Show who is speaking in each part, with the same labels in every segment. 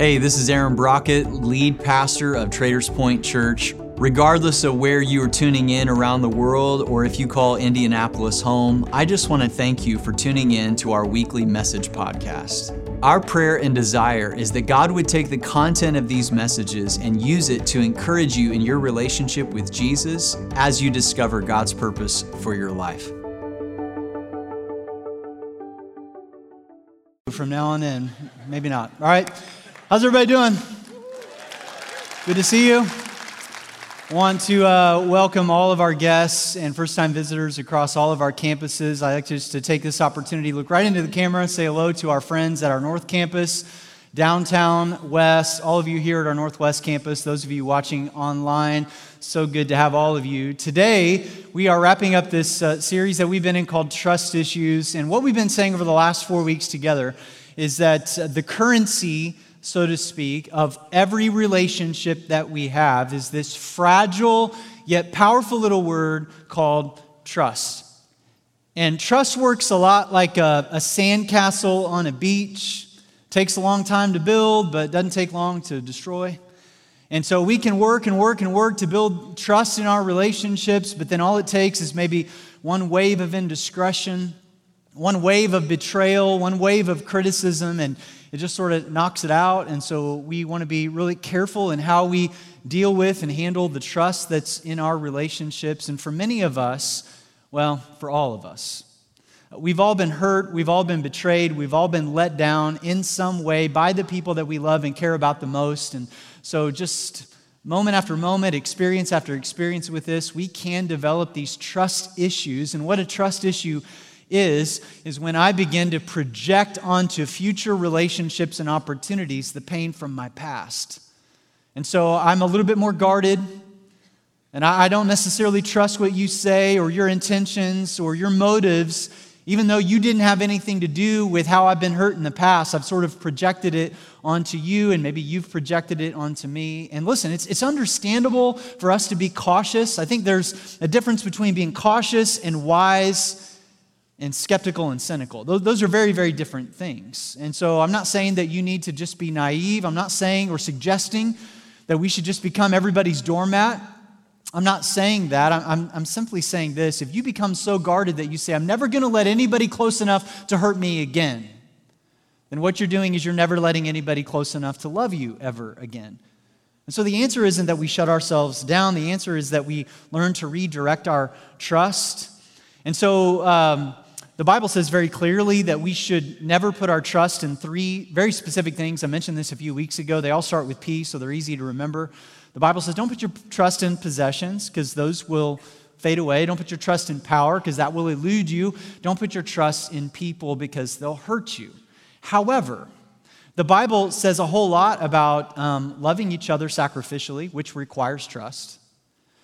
Speaker 1: Hey, this is Aaron Brockett, lead pastor of Traders Point Church. Regardless of where you are tuning in around the world or if you call Indianapolis home, I just want to thank you for tuning in to our weekly message podcast. Our prayer and desire is that God would take the content of these messages and use it to encourage you in your relationship with Jesus as you discover God's purpose for your life.
Speaker 2: From now on in, maybe not. All right. How's everybody doing? Good to see you. Want to uh, welcome all of our guests and first time visitors across all of our campuses. I'd like just to take this opportunity, look right into the camera, say hello to our friends at our North Campus, downtown, west, all of you here at our Northwest Campus, those of you watching online. So good to have all of you. Today, we are wrapping up this uh, series that we've been in called Trust Issues. And what we've been saying over the last four weeks together is that uh, the currency so to speak, of every relationship that we have is this fragile yet powerful little word called trust. And trust works a lot like a, a sandcastle on a beach. Takes a long time to build, but doesn't take long to destroy. And so we can work and work and work to build trust in our relationships, but then all it takes is maybe one wave of indiscretion, one wave of betrayal, one wave of criticism, and it just sort of knocks it out. And so we want to be really careful in how we deal with and handle the trust that's in our relationships. And for many of us, well, for all of us, we've all been hurt, we've all been betrayed, we've all been let down in some way by the people that we love and care about the most. And so just moment after moment, experience after experience with this, we can develop these trust issues. And what a trust issue is is when I begin to project onto future relationships and opportunities the pain from my past. And so I'm a little bit more guarded, and I, don't necessarily trust what you say or your intentions or your motives, even though you didn't have anything to do with how I've been hurt in the past. I've sort of projected it onto you, and maybe you've projected it onto me. And listen, it's, it's understandable for us to be cautious. I think there's a difference between being cautious and wise and skeptical and cynical. Those, are very, very different things. And so I'm not saying that you need to just be naive. I'm not saying or suggesting that we should just become everybody's doormat. I'm not saying that. I'm, I'm, I'm simply saying this. If you become so guarded that you say, I'm never going to let anybody close enough to hurt me again, then what you're doing is you're never letting anybody close enough to love you ever again. And so the answer isn't that we shut ourselves down. The answer is that we learn to redirect our trust. And so, um, the Bible says very clearly that we should never put our trust in three very specific things. I mentioned this a few weeks ago. They all start with P, so they're easy to remember. The Bible says don't put your trust in possessions because those will fade away. Don't put your trust in power because that will elude you. Don't put your trust in people because they'll hurt you. However, the Bible says a whole lot about um, loving each other sacrificially, which requires trust.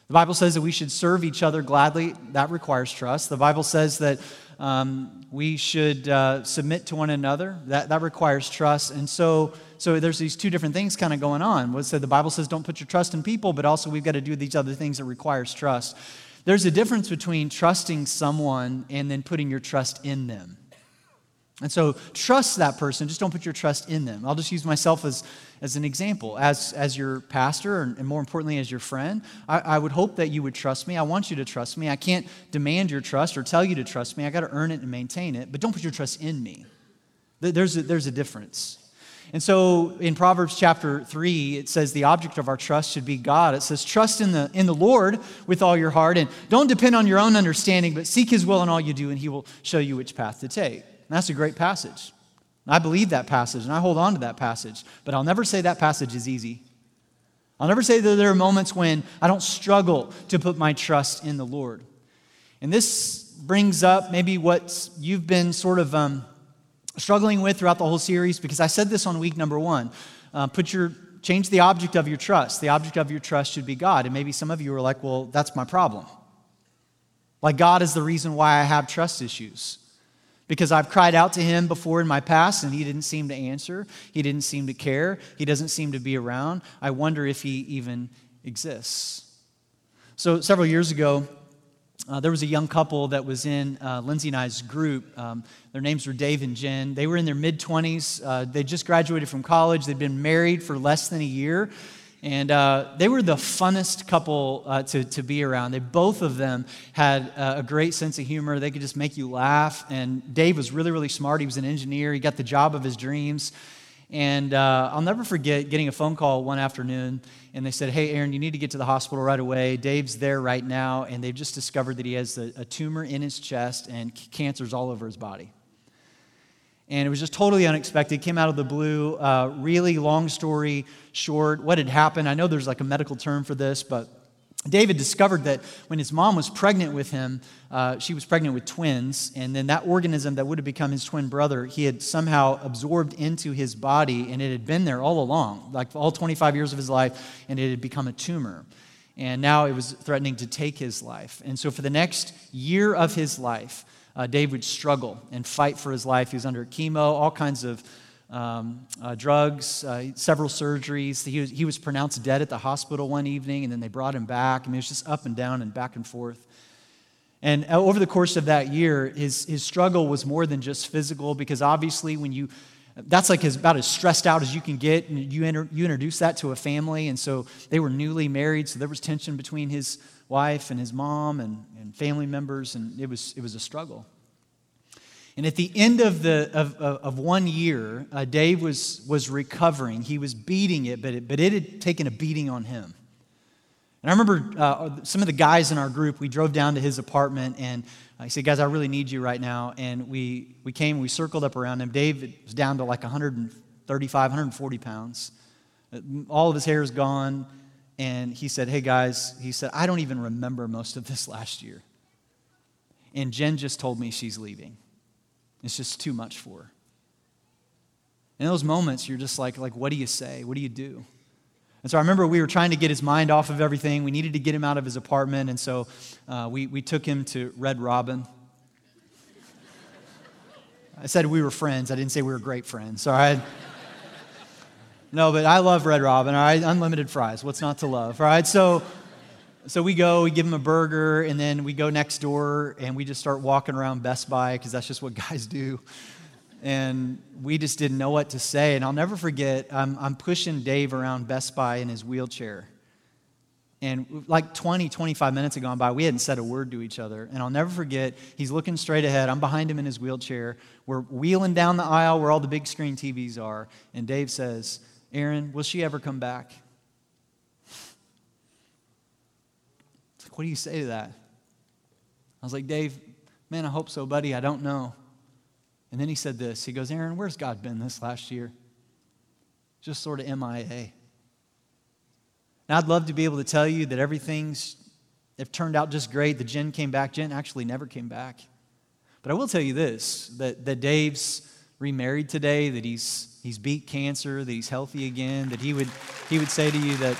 Speaker 2: The Bible says that we should serve each other gladly. That requires trust. The Bible says that um, we should uh, submit to one another. That, that requires trust. And so, so there's these two different things kind of going on. So the Bible says don't put your trust in people, but also we've got to do these other things that requires trust. There's a difference between trusting someone and then putting your trust in them. And so trust that person, just don't put your trust in them. I'll just use myself as, as an example. As, as your pastor, and more importantly, as your friend, I, I would hope that you would trust me. I want you to trust me. I can't demand your trust or tell you to trust me. I got to earn it and maintain it, but don't put your trust in me. There's a, there's a difference. And so in Proverbs chapter 3, it says the object of our trust should be God. It says, trust in the, in the Lord with all your heart and don't depend on your own understanding, but seek his will in all you do, and he will show you which path to take. And that's a great passage. I believe that passage and I hold on to that passage, but I'll never say that passage is easy. I'll never say that there are moments when I don't struggle to put my trust in the Lord. And this brings up maybe what you've been sort of um, struggling with throughout the whole series, because I said this on week number one. Uh, put your change the object of your trust. The object of your trust should be God. And maybe some of you are like, well, that's my problem. Like God is the reason why I have trust issues because I've cried out to him before in my past and he didn't seem to answer. He didn't seem to care. He doesn't seem to be around. I wonder if he even exists. So, several years ago, uh, there was a young couple that was in uh, Lindsay and I's group. Um, their names were Dave and Jen. They were in their mid 20s. Uh, they just graduated from college. They'd been married for less than a year. And uh, they were the funnest couple uh, to, to be around. They, both of them had uh, a great sense of humor. They could just make you laugh. And Dave was really, really smart. He was an engineer, he got the job of his dreams. And uh, I'll never forget getting a phone call one afternoon, and they said, Hey, Aaron, you need to get to the hospital right away. Dave's there right now, and they've just discovered that he has a, a tumor in his chest and cancer's all over his body. And it was just totally unexpected, came out of the blue. Uh, really long story short, what had happened, I know there's like a medical term for this, but David discovered that when his mom was pregnant with him, uh, she was pregnant with twins, and then that organism that would have become his twin brother, he had somehow absorbed into his body, and it had been there all along, like all 25 years of his life, and it had become a tumor. And now it was threatening to take his life. And so for the next year of his life, uh, Dave would struggle and fight for his life. He was under chemo, all kinds of um, uh, drugs, uh, several surgeries. He was, he was pronounced dead at the hospital one evening, and then they brought him back. I mean, it was just up and down and back and forth. And uh, over the course of that year, his, his struggle was more than just physical, because obviously, when you that's like as, about as stressed out as you can get. And you, you introduce that to a family. And so they were newly married. So there was tension between his wife and his mom and, and family members. And it was, it was a struggle. And at the end of, the, of, of one year, uh, Dave was, was recovering. He was beating it but, it, but it had taken a beating on him. And I remember uh, some of the guys in our group, we drove down to his apartment and I said, Guys, I really need you right now. And we, we came, we circled up around him. Dave was down to like 135, 140 pounds. All of his hair is gone. And he said, Hey, guys, he said, I don't even remember most of this last year. And Jen just told me she's leaving. It's just too much for her. In those moments, you're just like, like, what do you say? What do you do? And so I remember we were trying to get his mind off of everything. We needed to get him out of his apartment. And so uh, we, we took him to Red Robin. I said we were friends. I didn't say we were great friends. All right. No, but I love Red Robin. All right. Unlimited fries. What's not to love? All right. So so we go, we give him a burger, and then we go next door and we just start walking around Best Buy because that's just what guys do. And we just didn't know what to say. And I'll never forget, I'm, I'm pushing Dave around Best Buy in his wheelchair. And like 20, 25 minutes had gone by, we hadn't said a word to each other. And I'll never forget, he's looking straight ahead. I'm behind him in his wheelchair. We're wheeling down the aisle where all the big screen TVs are. And Dave says, Aaron, will she ever come back? What do you say to that? I was like, Dave, man, I hope so, buddy. I don't know. And then he said this. He goes, Aaron, where's God been this last year? Just sort of MIA. Now, I'd love to be able to tell you that everything's it turned out just great. The Jen came back. Jen actually never came back. But I will tell you this that, that Dave's remarried today, that he's, he's beat cancer, that he's healthy again, that he would, he would say to you that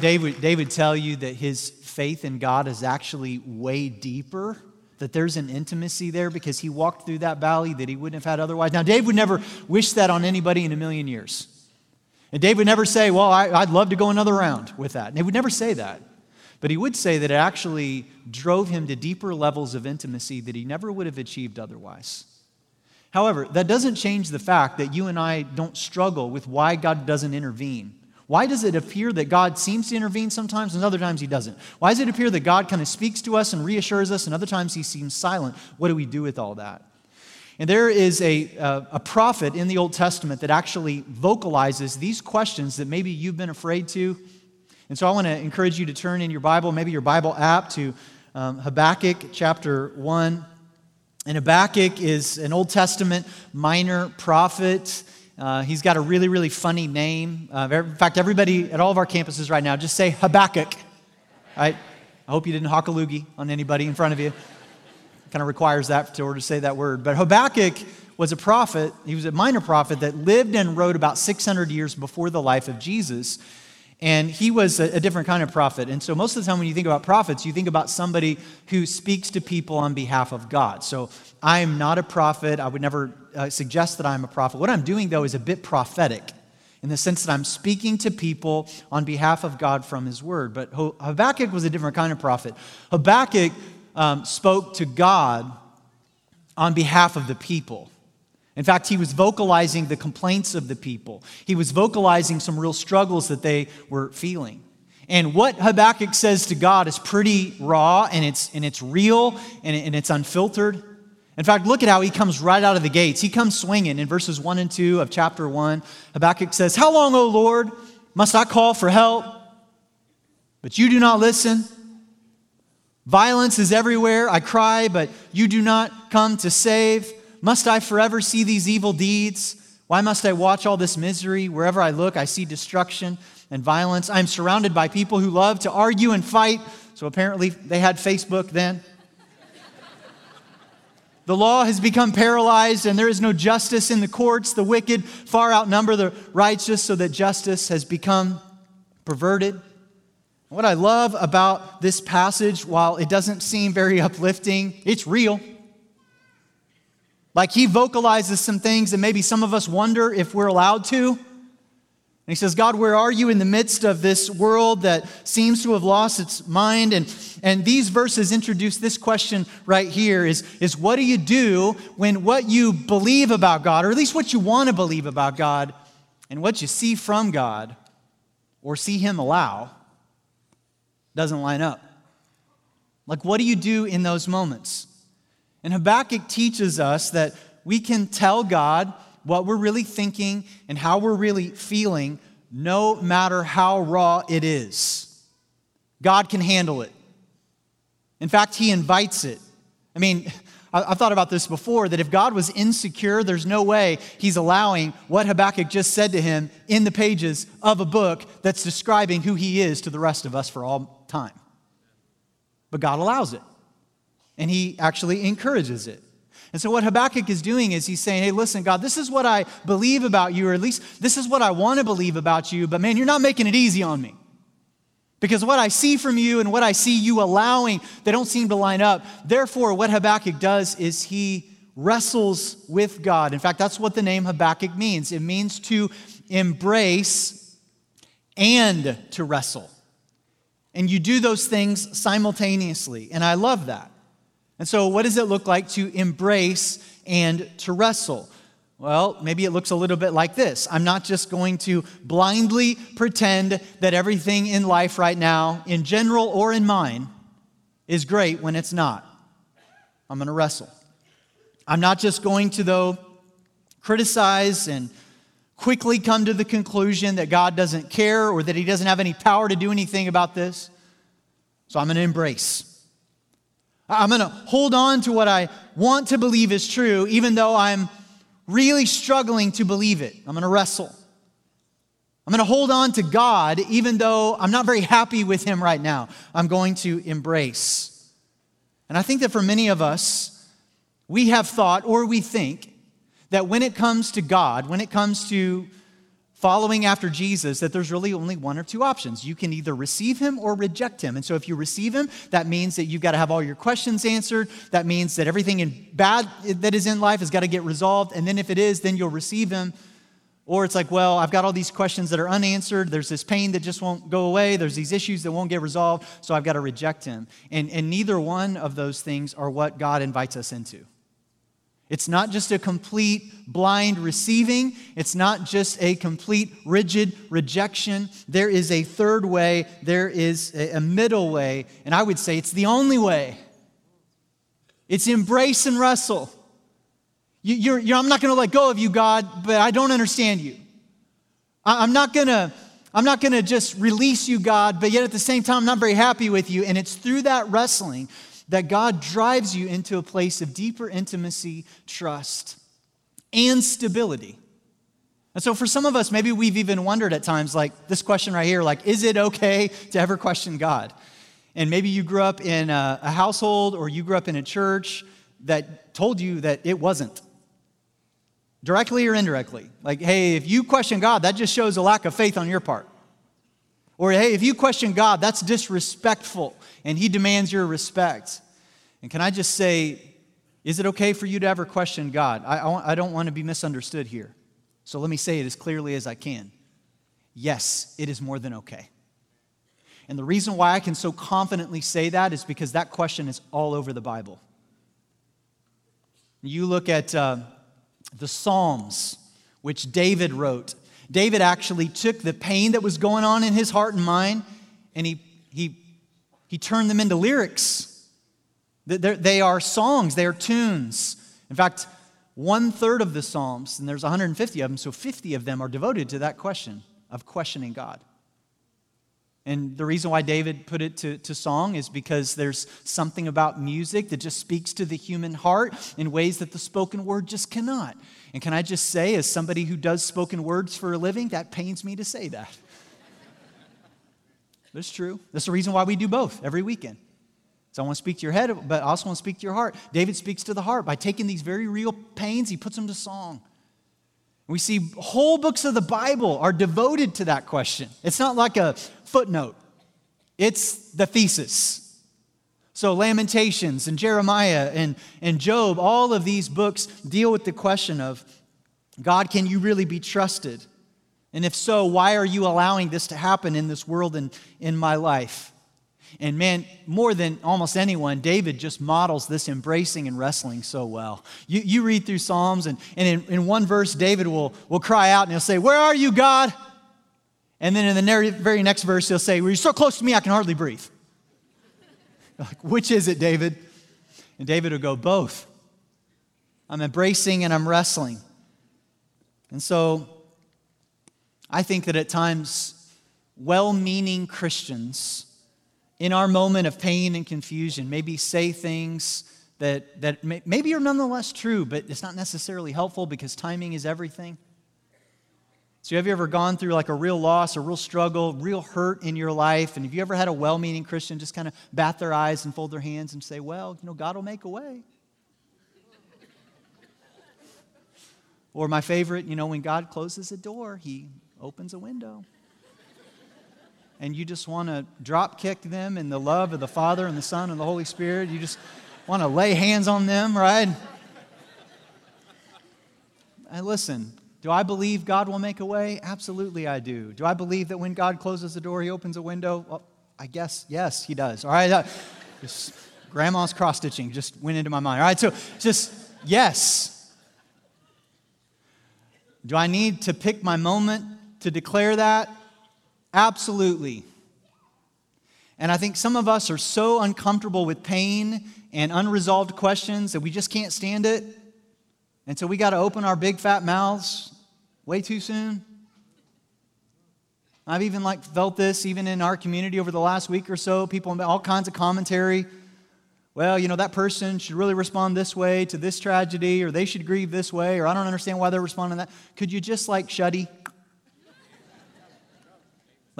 Speaker 2: Dave would, Dave would tell you that his faith in God is actually way deeper, that there's an intimacy there because he walked through that valley that he wouldn't have had otherwise. Now, Dave would never wish that on anybody in a million years. And Dave would never say, Well, I, would love to go another round with that. And he would never say that. But he would say that it actually drove him to deeper levels of intimacy that he never would have achieved otherwise. However, that doesn't change the fact that you and I don't struggle with why God doesn't intervene why does it appear that God seems to intervene sometimes and other times he doesn't? Why does it appear that God kind of speaks to us and reassures us and other times he seems silent? What do we do with all that? And there is a, uh, a prophet in the Old Testament that actually vocalizes these questions that maybe you've been afraid to. And so I want to encourage you to turn in your Bible, maybe your Bible app, to um, Habakkuk chapter 1. And Habakkuk is an Old Testament minor prophet. Uh, he's got a really, really funny name. Uh, in fact, everybody at all of our campuses right now, just say Habakkuk. Right? I hope you didn't hawk a loogie on anybody in front of you. Kind of requires that in order to say that word. But Habakkuk was a prophet. He was a minor prophet that lived and wrote about 600 years before the life of Jesus. And he was a, a, different kind of prophet. And so, most of the time, when you think about prophets, you think about somebody who speaks to people on behalf of God. So, I am not a prophet. I would never uh, suggest that I'm a prophet. What I'm doing, though, is a bit prophetic. in the sense that I'm speaking to people on behalf of God from His Word. But Habakkuk was a different kind of prophet. Habakkuk um, spoke to God on behalf of the people. In fact, he was vocalizing the complaints of the people. He was vocalizing some real struggles that they were feeling. And what Habakkuk says to God is pretty raw and it's, and it's real and, and it's unfiltered. In fact, look at how he comes right out of the gates. He comes swinging in verses 1 and 2 of chapter 1. Habakkuk says, How long, O Lord, must I call for help? But you do not listen. Violence is everywhere. I cry, but you do not come to save. Must I forever see these evil deeds? Why must I watch all this misery? Wherever I look, I see destruction and violence. I'm surrounded by people who love to argue and fight. So apparently, they had Facebook then. The law has become paralyzed, and there is no justice in the courts. The wicked far outnumber the righteous, so that justice has become perverted. What I love about this passage, while it doesn't seem very uplifting, it's real. Like he vocalizes some things that maybe some of us wonder if we're allowed to. And he says, God, where are you in the midst of this world that seems to have lost its mind? And, and these verses introduce this question right here is, is what do you do when what you believe about God, or at least what you want to believe about God, and what you see from God or see Him allow doesn't line up? Like, what do you do in those moments? And Habakkuk teaches us that we can tell God what we're really thinking and how we're really feeling, no matter how raw it is. God can handle it. In fact, He invites it. I mean, I've thought about this before that if God was insecure, there's no way He's allowing what Habakkuk just said to him in the pages of a book that's describing who He is to the rest of us for all time. But God allows it, and He actually encourages it. And so, what Habakkuk is doing is he's saying, Hey, listen, God, this is what I believe about you, or at least this is what I want to believe about you, but man, you're not making it easy on me. Because what I see from you and what I see you allowing, they don't seem to line up. Therefore, what Habakkuk does is he wrestles with God. In fact, that's what the name Habakkuk means it means to embrace and to wrestle. And you do those things simultaneously. And I love that. And so, what does it look like to embrace and to wrestle? Well, maybe it looks a little bit like this. I'm not just going to blindly pretend that everything in life right now, in general or in mine, is great when it's not. I'm going to wrestle. I'm not just going to, though, criticize and quickly come to the conclusion that God doesn't care or that He doesn't have any power to do anything about this. So I'm going to embrace. I'm going to hold on to what I want to believe is true, even though I'm really struggling to believe it. I'm going to wrestle. I'm going to hold on to God, even though I'm not very happy with Him right now. I'm going to embrace. And I think that for many of us, we have thought or we think that when it comes to God, when it comes to following after Jesus that there's really only one or two options. You can either receive him or reject him. And so if you receive him, that means that you've got to have all your questions answered. That means that everything in bad that is in life has got to get resolved. And then if it is, then you'll receive him. Or it's like, well, I've got all these questions that are unanswered. There's this pain that just won't go away. There's these issues that won't get resolved. So I've got to reject him. And, and neither one of those things are what God invites us into. It's not just a complete blind receiving. It's not just a complete rigid rejection. There is a third way. There is a middle way. And I would say it's the only way. It's embrace and wrestle. You, you're, I'm not going to let go of you, God, but I don't understand you. I, I'm not going to. I'm not going to just release you, God, but yet at the same time, I'm not very happy with you. And it's through that wrestling that God drives you into a place of deeper intimacy, trust, and stability. And so, for some of us, maybe we've even wondered at times, like this question right here, like, is it okay to ever question God? And maybe you grew up in a, a household or you grew up in a church that told you that it wasn't, directly or indirectly. Like, hey, if you question God, that just shows a lack of faith on your part. Or, hey, if you question God, that's disrespectful and He demands your respect. And can I just say, is it okay for you to ever question God? I, I don't want to be misunderstood here. So let me say it as clearly as I can. Yes, it is more than okay. And the reason why I can so confidently say that is because that question is all over the Bible. You look at uh, the Psalms, which David wrote. David actually took the pain that was going on in his heart and mind and he, he, he turned them into lyrics. They're, they are songs, they are tunes. In fact, one third of the Psalms, and there's 150 of them, so 50 of them are devoted to that question of questioning God. And the reason why David put it to, to song is because there's something about music that just speaks to the human heart in ways that the spoken word just cannot. And can I just say, as somebody who does spoken words for a living, that pains me to say that. That's true. That's the reason why we do both every weekend. So I want to speak to your head, but I also want to speak to your heart. David speaks to the heart. By taking these very real pains, he puts them to song. We see whole books of the Bible are devoted to that question. It's not like a footnote, it's the thesis. So, Lamentations and Jeremiah and, and Job, all of these books deal with the question of God, can you really be trusted? And if so, why are you allowing this to happen in this world and in my life? And man, more than almost anyone, David just models this embracing and wrestling so well. You, you read through Psalms, and, and in, in one verse, David will, will cry out and he'll say, Where are you, God? And then in the very next verse, he'll say, Well, you're so close to me, I can hardly breathe. like, which is it, David? And David will go, Both. I'm embracing and I'm wrestling. And so I think that at times, well meaning Christians in our moment of pain and confusion maybe say things that, that may, maybe are nonetheless true, but it's not necessarily helpful because timing is everything. So, have you ever gone through like a real loss, a real struggle, real hurt in your life? And have you ever had a well meaning Christian just kind of bat their eyes and fold their hands and say, Well, you know, God will make a way? or my favorite, you know, when God closes a door, he opens a window. And you just want to drop kick them in the love of the Father and the Son and the Holy Spirit. You just want to lay hands on them, right? And listen, do I believe God will make a way? Absolutely, I do. Do I believe that when God closes the door, He opens a window? Well, I guess, yes, He does. All right? Just, grandma's cross stitching just went into my mind. All right, so just yes. Do I need to pick my moment to declare that? Absolutely. And I think some of us are so uncomfortable with pain and unresolved questions that we just can't stand it. And so we got to open our big fat mouths way too soon. I've even like felt this even in our community over the last week or so. People all kinds of commentary. Well, you know, that person should really respond this way to this tragedy, or they should grieve this way, or I don't understand why they're responding that. Could you just like shuddy?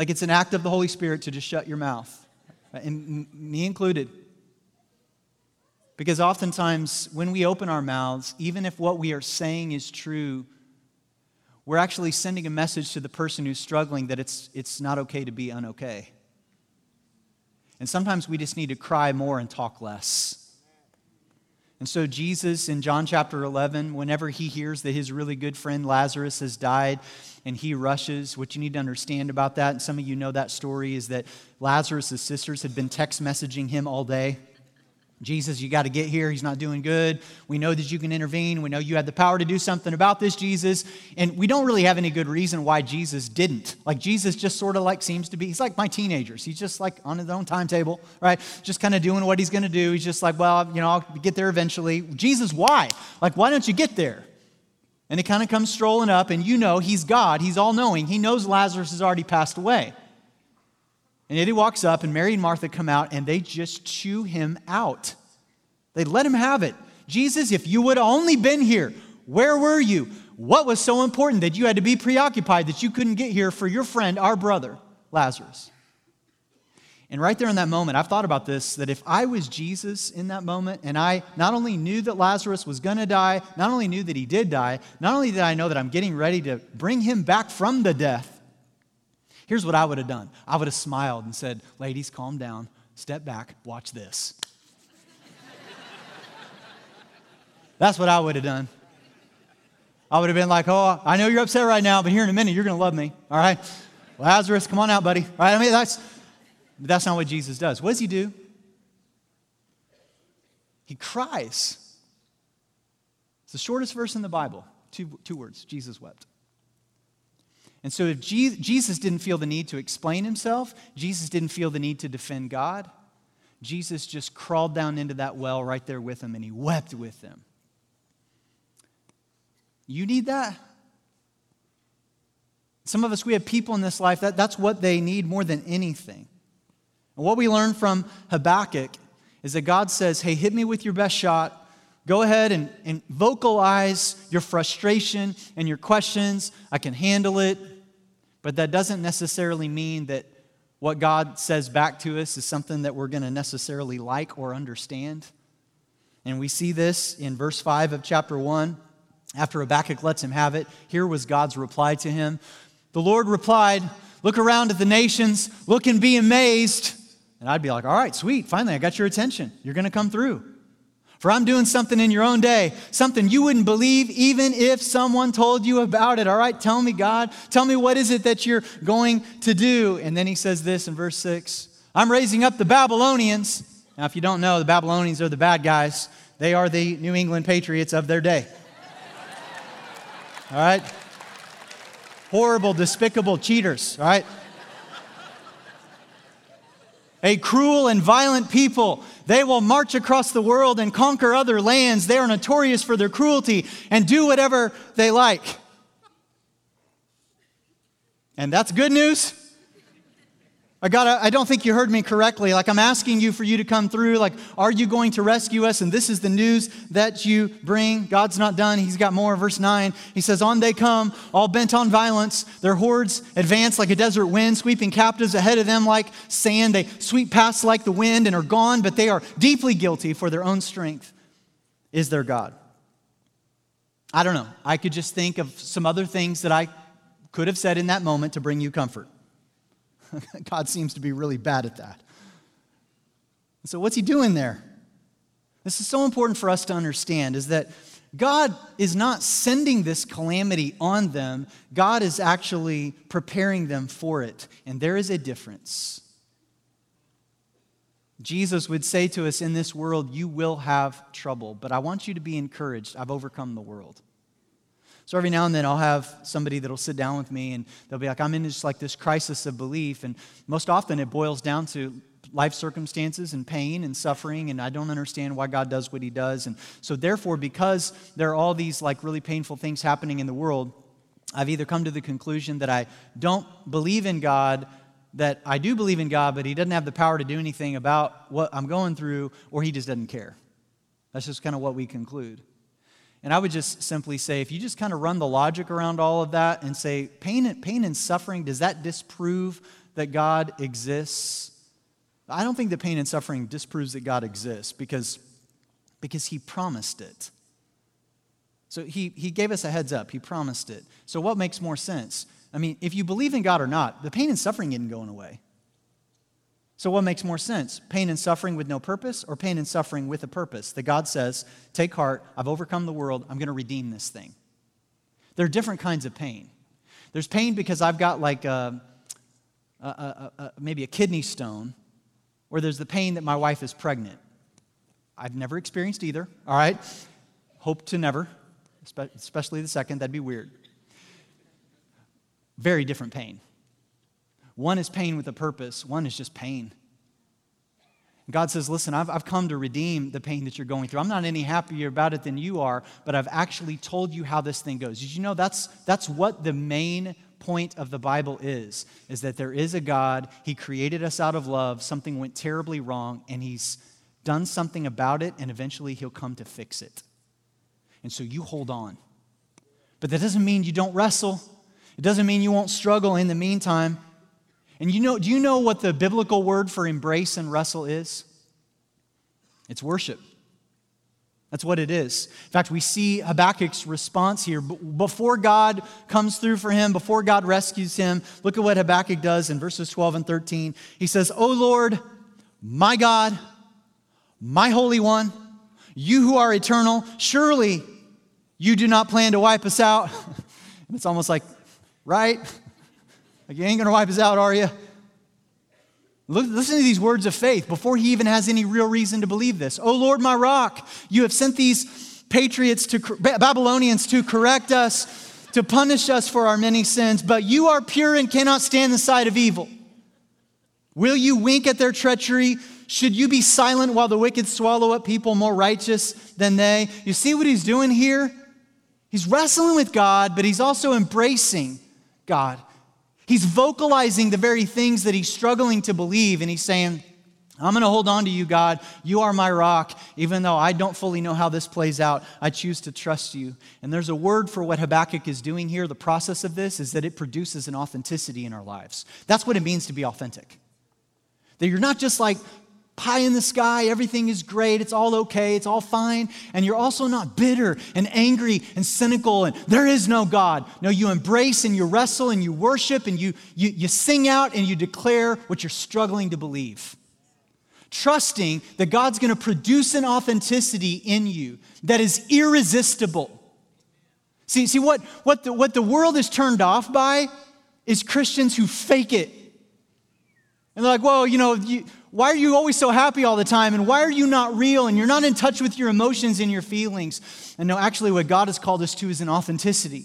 Speaker 2: Like it's an act of the Holy Spirit to just shut your mouth, and me included. Because oftentimes, when we open our mouths, even if what we are saying is true, we're actually sending a message to the person who's struggling that it's, it's not okay to be unokay. And sometimes we just need to cry more and talk less. And so, Jesus in John chapter 11, whenever he hears that his really good friend Lazarus has died and he rushes, what you need to understand about that, and some of you know that story, is that Lazarus' sisters had been text messaging him all day. Jesus, you got to get here. He's not doing good. We know that you can intervene. We know you have the power to do something about this, Jesus. And we don't really have any good reason why Jesus didn't. Like, Jesus just sort of like seems to be, he's like my teenagers. He's just like on his own timetable, right? Just kind of doing what he's going to do. He's just like, well, you know, I'll get there eventually. Jesus, why? Like, why don't you get there? And he kind of comes strolling up, and you know he's God. He's all knowing. He knows Lazarus has already passed away. And yet he walks up, and Mary and Martha come out, and they just chew him out. They let him have it. Jesus, if you would only been here, where were you? What was so important that you had to be preoccupied that you couldn't get here for your friend, our brother, Lazarus? And right there in that moment, I've thought about this that if I was Jesus in that moment and I not only knew that Lazarus was going to die, not only knew that he did die, not only did I know that I'm getting ready to bring him back from the death, Here's what I would have done I would have smiled and said, Ladies, calm down, step back, watch this. That's what I would have done. I would have been like, Oh, I know you're upset right now, but here in a minute, you're going to love me, all right? Lazarus, come on out, buddy. Right? I mean, that's, that's not what Jesus does. What does he do? He cries. It's the shortest verse in the Bible. Two, two words Jesus wept. And so, if Jesus didn't feel the need to explain himself, Jesus didn't feel the need to defend God, Jesus just crawled down into that well right there with him and he wept with them. You need that? Some of us, we have people in this life that that's what they need more than anything. And what we learn from Habakkuk is that God says, Hey, hit me with your best shot. Go ahead and, and vocalize your frustration and your questions. I can handle it. But that doesn't necessarily mean that what God says back to us is something that we're going to necessarily like or understand. And we see this in verse 5 of chapter 1. After Habakkuk lets him have it, here was God's reply to him. The Lord replied, Look around at the nations, look and be amazed. And I'd be like, All right, sweet, finally, I got your attention. You're going to come through. For I'm doing something in your own day, something you wouldn't believe even if someone told you about it. All right, tell me, God. Tell me what is it that you're going to do. And then he says this in verse 6 I'm raising up the Babylonians. Now, if you don't know, the Babylonians are the bad guys, they are the New England Patriots of their day. All right? Horrible, despicable cheaters, all right? A cruel and violent people. They will march across the world and conquer other lands. They are notorious for their cruelty and do whatever they like. And that's good news. I got I don't think you heard me correctly. Like I'm asking you for you to come through. Like, are you going to rescue us? And this is the news that you bring. God's not done. He's got more. Verse 9. He says, On they come, all bent on violence. Their hordes advance like a desert wind, sweeping captives ahead of them like sand. They sweep past like the wind and are gone, but they are deeply guilty for their own strength is their God. I don't know. I could just think of some other things that I could have said in that moment to bring you comfort. God seems to be really bad at that. So, what's he doing there? This is so important for us to understand is that God is not sending this calamity on them, God is actually preparing them for it. And there is a difference. Jesus would say to us in this world, You will have trouble, but I want you to be encouraged. I've overcome the world. So every now and then I'll have somebody that'll sit down with me and they'll be like, I'm in just like this crisis of belief. And most often it boils down to life circumstances and pain and suffering, and I don't understand why God does what He does. And so, therefore, because there are all these like really painful things happening in the world, I've either come to the conclusion that I don't believe in God, that I do believe in God, but He doesn't have the power to do anything about what I'm going through, or He just doesn't care. That's just kind of what we conclude. And I would just simply say, if you just kind of run the logic around all of that and say, pain and, pain and suffering, does that disprove that God exists? I don't think that pain and suffering disproves that God exists because, because He promised it. So he, he gave us a heads up, He promised it. So what makes more sense? I mean, if you believe in God or not, the pain and suffering isn't going away. So, what makes more sense? Pain and suffering with no purpose, or pain and suffering with a purpose? That God says, Take heart, I've overcome the world, I'm going to redeem this thing. There are different kinds of pain. There's pain because I've got like a, a, a, maybe a kidney stone, or there's the pain that my wife is pregnant. I've never experienced either, all right? Hope to never, especially the second, that'd be weird. Very different pain. One is pain with a purpose, one is just pain. God says, Listen, I've, I've come to redeem the pain that you're going through. I'm not any happier about it than you are, but I've actually told you how this thing goes. Did you know that's, that's what the main point of the Bible is? Is that there is a God, He created us out of love, something went terribly wrong, and He's done something about it, and eventually He'll come to fix it. And so you hold on. But that doesn't mean you don't wrestle, it doesn't mean you won't struggle in the meantime. And you know, do you know what the biblical word for embrace and wrestle is? It's worship. That's what it is. In fact, we see Habakkuk's response here. Before God comes through for him, before God rescues him, look at what Habakkuk does in verses 12 and 13. He says, O Lord, my God, my Holy One, you who are eternal, surely you do not plan to wipe us out. and it's almost like, right? Like, you ain't going to wipe us out, are you? Listen to these words of faith before he even has any real reason to believe this. Oh Lord, my rock, you have sent these patriots to Babylonians to correct us, to punish us for our many sins, but you are pure and cannot stand the sight of evil. Will you wink at their treachery? Should you be silent while the wicked swallow up people more righteous than they? You see what he's doing here? He's wrestling with God, but he's also embracing God. He's vocalizing the very things that he's struggling to believe, and he's saying, I'm going to hold on to you, God. You are my rock. Even though I don't fully know how this plays out, I choose to trust you. And there's a word for what Habakkuk is doing here. The process of this is that it produces an authenticity in our lives. That's what it means to be authentic. That you're not just like pie in the sky, everything is great, it's all okay, it's all fine. And you're also not bitter and angry and cynical and there is no God. No, you embrace and you wrestle and you worship and you, you, you sing out and you declare what you're struggling to believe. Trusting that God's gonna produce an authenticity in you that is irresistible. See, see what, what, the, what the world is turned off by is Christians who fake it. And they're like, well, you know, you, why are you always so happy all the time? And why are you not real? And you're not in touch with your emotions and your feelings. And no, actually, what God has called us to is an authenticity.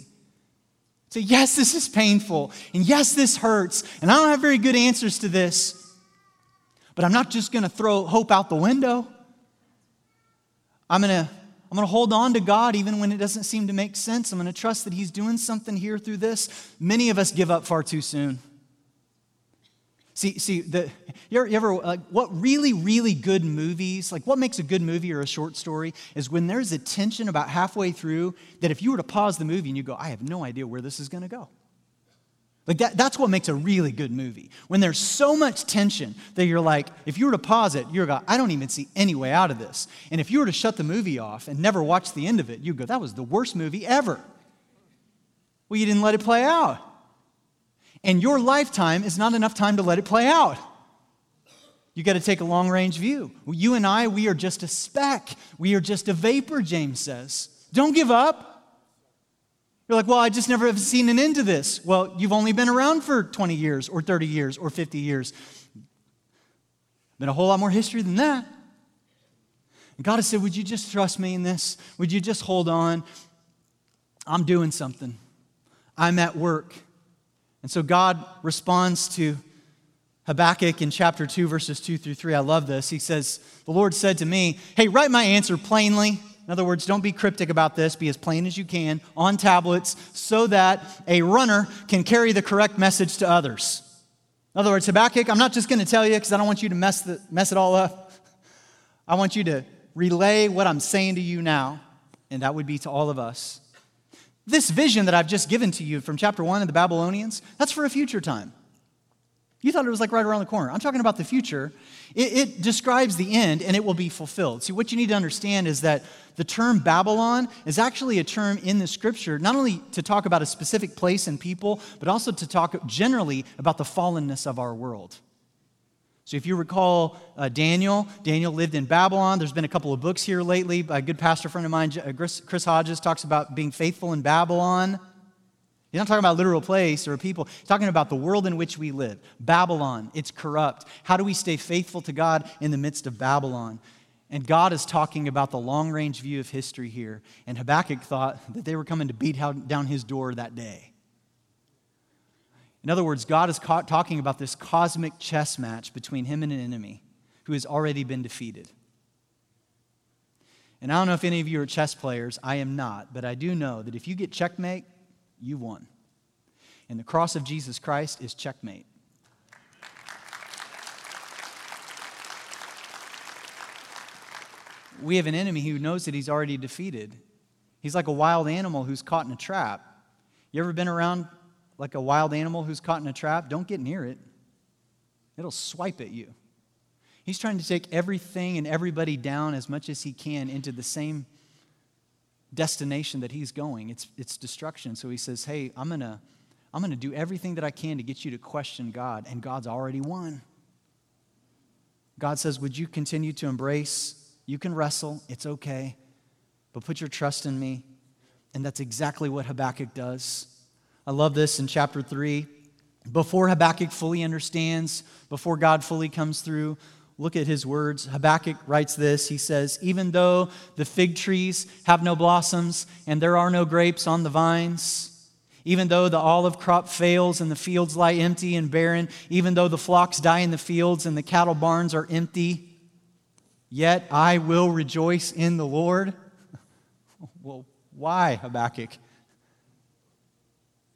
Speaker 2: Say, so yes, this is painful. And yes, this hurts. And I don't have very good answers to this. But I'm not just going to throw hope out the window. I'm going to I'm going to hold on to God even when it doesn't seem to make sense. I'm going to trust that He's doing something here through this. Many of us give up far too soon. See, see, the, you ever, you ever, like, what really, really good movies, like what makes a good movie or a short story, is when there's a tension about halfway through that if you were to pause the movie and you go, I have no idea where this is going to go. Like that, that's what makes a really good movie. When there's so much tension that you're like, if you were to pause it, you're go, I don't even see any way out of this. And if you were to shut the movie off and never watch the end of it, you'd go, that was the worst movie ever. Well, you didn't let it play out. And your lifetime is not enough time to let it play out. You got to take a long range view. You and I, we are just a speck. We are just a vapor, James says. Don't give up. You're like, well, I just never have seen an end to this. Well, you've only been around for 20 years or 30 years or 50 years. Been a whole lot more history than that. God has said, Would you just trust me in this? Would you just hold on? I'm doing something. I'm at work. And so God responds to Habakkuk in chapter 2, verses 2 through 3. I love this. He says, The Lord said to me, Hey, write my answer plainly. In other words, don't be cryptic about this. Be as plain as you can on tablets so that a runner can carry the correct message to others. In other words, Habakkuk, I'm not just going to tell you because I don't want you to mess, the, mess it all up. I want you to relay what I'm saying to you now, and that would be to all of us. This vision that I've just given to you from chapter one of the Babylonians, that's for a future time. You thought it was like right around the corner. I'm talking about the future. It, it, describes the end and it will be fulfilled. See, what you need to understand is that the term Babylon is actually a term in the scripture, not only to talk about a specific place and people, but also to talk generally about the fallenness of our world. So, if you recall uh, Daniel, Daniel lived in Babylon. There's been a couple of books here lately. A good pastor friend of mine, uh, Chris Hodges, talks about being faithful in Babylon. He's not talking about literal place or people. He's talking about the world in which we live. Babylon, it's corrupt. How do we stay faithful to God in the midst of Babylon? And God is talking about the long range view of history here. And Habakkuk thought that they were coming to beat down his door that day. In other words, God is ca- talking about this cosmic chess match between him and an enemy who has already been defeated. And I don't know if any of you are chess players. I am not. But I do know that if you get checkmate, you've won. And the cross of Jesus Christ is checkmate. We have an enemy who knows that he's already defeated. He's like a wild animal who's caught in a trap. You ever been around like a wild animal who's caught in a trap, don't get near it. It'll swipe at you. He's trying to take everything and everybody down as much as he can into the same destination that he's going. It's, it's destruction. So he says, Hey, I'm going to I'm going to do everything that I can to get you to question God, and God's already won. God says, Would you continue to embrace? You can wrestle, it's okay, but put your trust in me. And that's exactly what Habakkuk does. I love this in chapter 3. before Habakkuk fully understands, before God fully comes through, look at his words. Habakkuk writes this He says, Even though the fig trees have no blossoms and there are no grapes on the vines, even though the olive crop fails and the fields lie empty and barren, even though the flocks die in the fields and the cattle barns are empty, yet I will rejoice in the Lord. well, why, Habakkuk?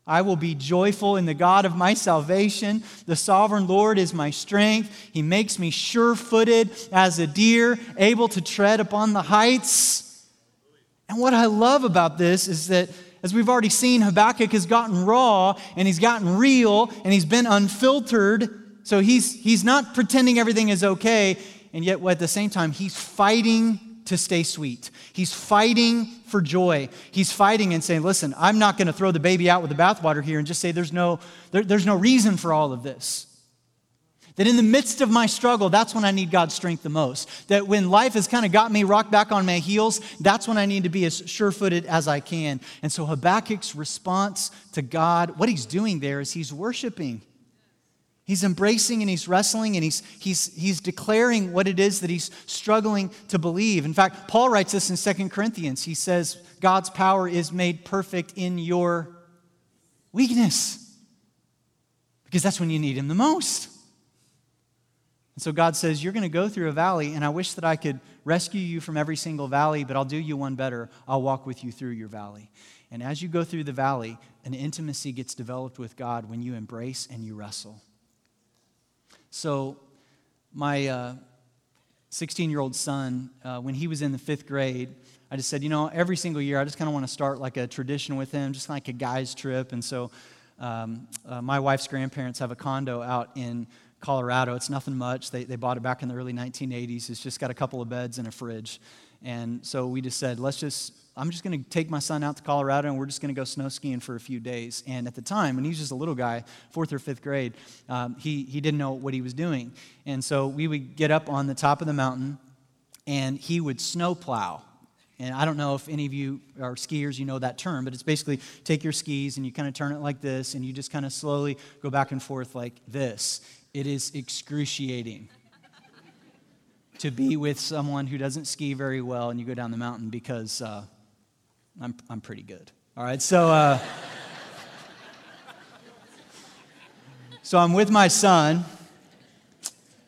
Speaker 2: I will be joyful in the God of my salvation. The sovereign Lord is my strength. He makes me sure footed as a deer, able to tread upon the heights. And what I love about this is that, as we've already seen, Habakkuk has gotten raw and he's gotten real and he's been unfiltered. So he's, he's not pretending everything is okay. And yet, at the same time, he's fighting to stay sweet. He's fighting for joy. He's fighting and saying, listen, I'm not going to throw the baby out with the bathwater here and just say there's no, there, there's no reason for all of this. That in the midst of my struggle, that's when I need God's strength the most. That when life has kind of got me rocked back on my heels, that's when I need to be as sure footed as I can. And so Habakkuk's response to God, what he's doing there is he's worshiping. He's embracing and he's wrestling and he's, he's, he's declaring what it is that he's struggling to believe. In fact, Paul writes this in Second Corinthians. He says, God's power is made perfect in your weakness. Because that's when you need him the most. And so God says, You're going to go through a valley, and I wish that I could rescue you from every single valley, but I'll do you one better. I'll walk with you through your valley. And as you go through the valley, an intimacy gets developed with God when you embrace and you wrestle. So, my 16 uh, year old son, uh, when he was in the fifth grade, I just said, you know, every single year, I just kind of want to start like a tradition with him, just like a guy's trip. And so, um, uh, my wife's grandparents have a condo out in Colorado. It's nothing much. They, they bought it back in the early 1980s. It's just got a couple of beds and a fridge. And so we just said, let's just I'm just going to take my son out to Colorado and we're just going to go snow skiing for a few days. And at the time, when he was just a little guy, fourth or fifth grade, um, he, he didn't know what he was doing. And so we would get up on the top of the mountain and he would snow plow. And I don't know if any of you are skiers, you know that term, but it's basically take your skis and you kind of turn it like this and you just kind of slowly go back and forth like this. It is excruciating to be with someone who doesn't ski very well and you go down the mountain because. Uh, I'm, I'm pretty good. All right, so, uh, so I'm with my son,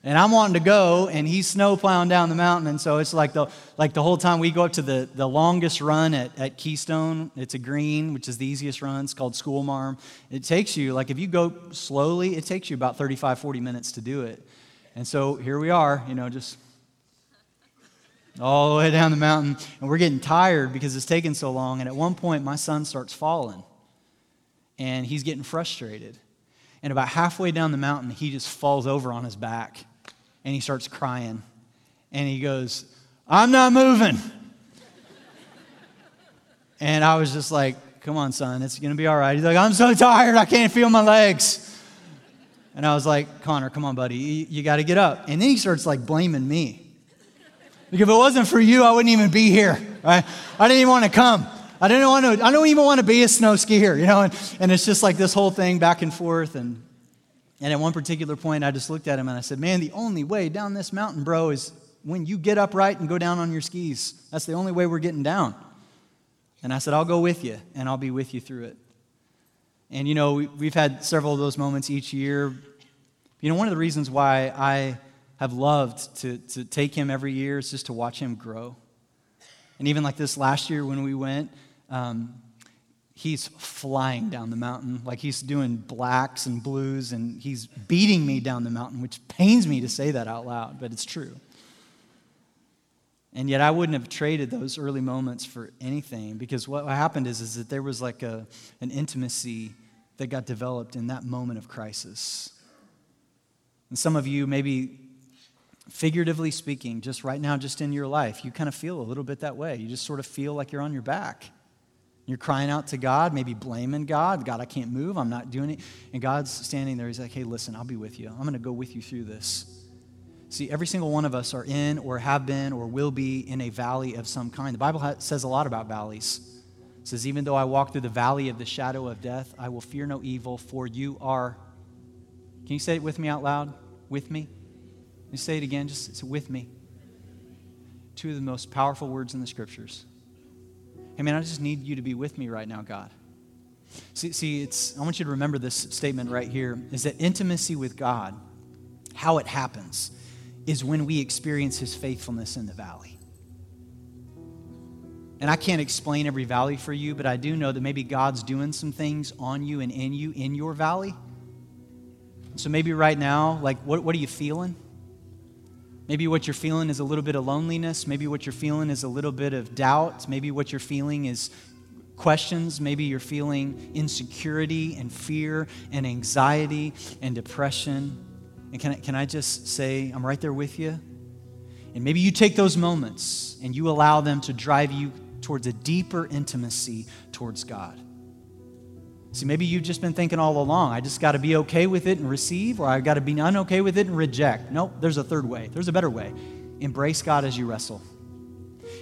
Speaker 2: and I'm wanting to go, and he's snow plowing down the mountain. And so it's like the, like the whole time we go up to the, the longest run at, at Keystone. It's a green, which is the easiest run. It's called School Marm. It takes you, like if you go slowly, it takes you about 35, 40 minutes to do it. And so here we are, you know, just all the way down the mountain. And we're getting tired because it's taking so long. And at one point, my son starts falling and he's getting frustrated. And about halfway down the mountain, he just falls over on his back and he starts crying. And he goes, I'm not moving. and I was just like, Come on, son, it's going to be all right. He's like, I'm so tired, I can't feel my legs. And I was like, Connor, come on, buddy, you, you got to get up. And then he starts like blaming me. Like if it wasn't for you, I wouldn't even be here. Right? I didn't even want to come. I didn't want to. I don't even want to be a snow skier, you know. And, and it's just like this whole thing back and forth. And and at one particular point, I just looked at him and I said, "Man, the only way down this mountain, bro, is when you get upright and go down on your skis. That's the only way we're getting down." And I said, "I'll go with you, and I'll be with you through it." And you know, we've had several of those moments each year. You know, one of the reasons why I have loved to, to take him every year is just to watch him grow. And even like this last year when we went, um, he's flying down the mountain. Like he's doing blacks and blues, and he's beating me down the mountain, which pains me to say that out loud, but it's true. And yet I wouldn't have traded those early moments for anything because what happened is, is that there was like a, an intimacy that got developed in that moment of crisis. And some of you maybe figuratively speaking, just right now, just in your life, you kind of feel a little bit that way. You just sort of feel like you're on your back. You're crying out to God, maybe blaming God. God, I can't move. I'm not doing it. And God's standing there. He's like, hey, listen, I'll be with you. I'm going to go with you through this. See, every single one of us are in or have been or will be in a valley of some kind. The Bible says a lot about valleys. It says, even though I walk through the valley of the shadow of death, I will fear no evil, for you are Can you say it with me out loud? With me? You say it again, just say with me. Two of the most powerful words in the scriptures. Hey man, I just need you to be with me right now, God. See, see, it's I want you to remember this statement right here is that intimacy with God, how it happens, is when we experience his faithfulness in the valley. And I can't explain every valley for you, but I do know that maybe God's doing some things on you and in you in your valley. So maybe right now, like, what, what are you feeling? Maybe what you're feeling is a little bit of loneliness. Maybe what you're feeling is a little bit of doubt. Maybe what you're feeling is questions. Maybe you're feeling insecurity and fear and anxiety and depression. And can I, can I just say, I'm right there with you? And maybe you take those moments and you allow them to drive you towards a deeper intimacy towards God. See, maybe you've just been thinking all along, I just got to be okay with it and receive, or I've got to be unokay with it and reject. Nope, there's a third way. There's a better way. Embrace God as you wrestle.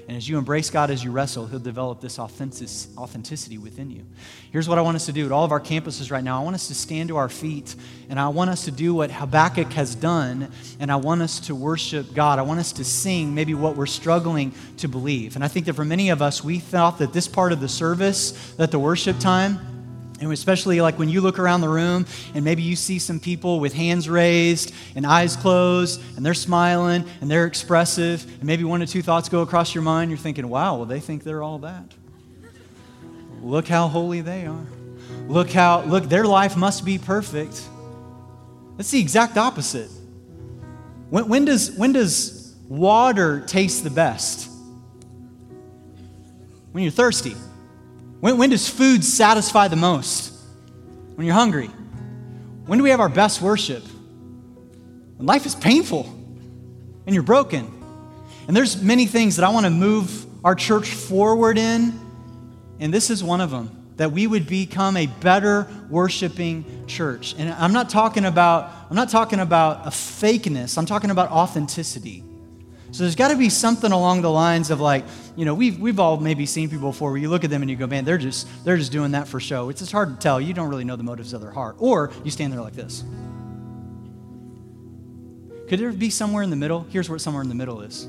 Speaker 2: And as you embrace God as you wrestle, He'll develop this authenticity within you. Here's what I want us to do at all of our campuses right now. I want us to stand to our feet, and I want us to do what Habakkuk has done, and I want us to worship God. I want us to sing maybe what we're struggling to believe. And I think that for many of us, we thought that this part of the service, that the worship time, and especially like when you look around the room and maybe you see some people with hands raised and eyes closed and they're smiling and they're expressive, and maybe one or two thoughts go across your mind, you're thinking, wow, well, they think they're all that. Look how holy they are. Look how, look, their life must be perfect. That's the exact opposite. When, when does, when does water taste the best? When you're thirsty. When, when does food satisfy the most? When you're hungry. When do we have our best worship? When life is painful and you're broken. And there's many things that I want to move our church forward in, and this is one of them that we would become a better worshiping church. And I'm not talking about I'm not talking about a fakeness. I'm talking about authenticity. So there's got to be something along the lines of like, you know, we've, we've all maybe seen people before where you look at them and you go, man, they're just, they're just doing that for show. It's just hard to tell. You don't really know the motives of their heart. Or you stand there like this. Could there be somewhere in the middle? Here's where somewhere in the middle is.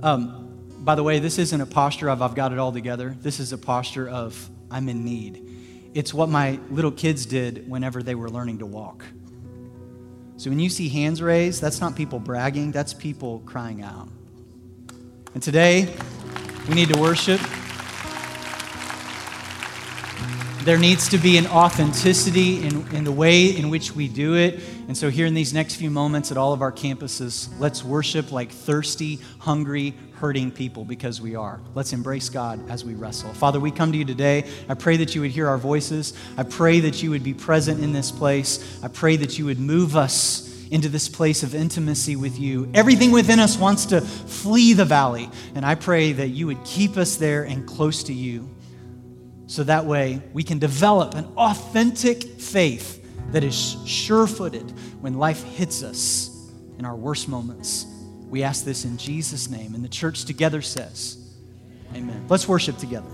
Speaker 2: Um, by the way, this isn't a posture of I've got it all together. This is a posture of I'm in need. It's what my little kids did whenever they were learning to walk. So when you see hands raised, that's not people bragging, that's people crying out. And today, we need to worship. There needs to be an authenticity in, in the way in which we do it. And so, here in these next few moments at all of our campuses, let's worship like thirsty, hungry, hurting people because we are. Let's embrace God as we wrestle. Father, we come to you today. I pray that you would hear our voices. I pray that you would be present in this place. I pray that you would move us into this place of intimacy with you. Everything within us wants to flee the valley. And I pray that you would keep us there and close to you. So that way we can develop an authentic faith that is sure footed when life hits us in our worst moments. We ask this in Jesus' name. And the church together says, Amen. Let's worship together.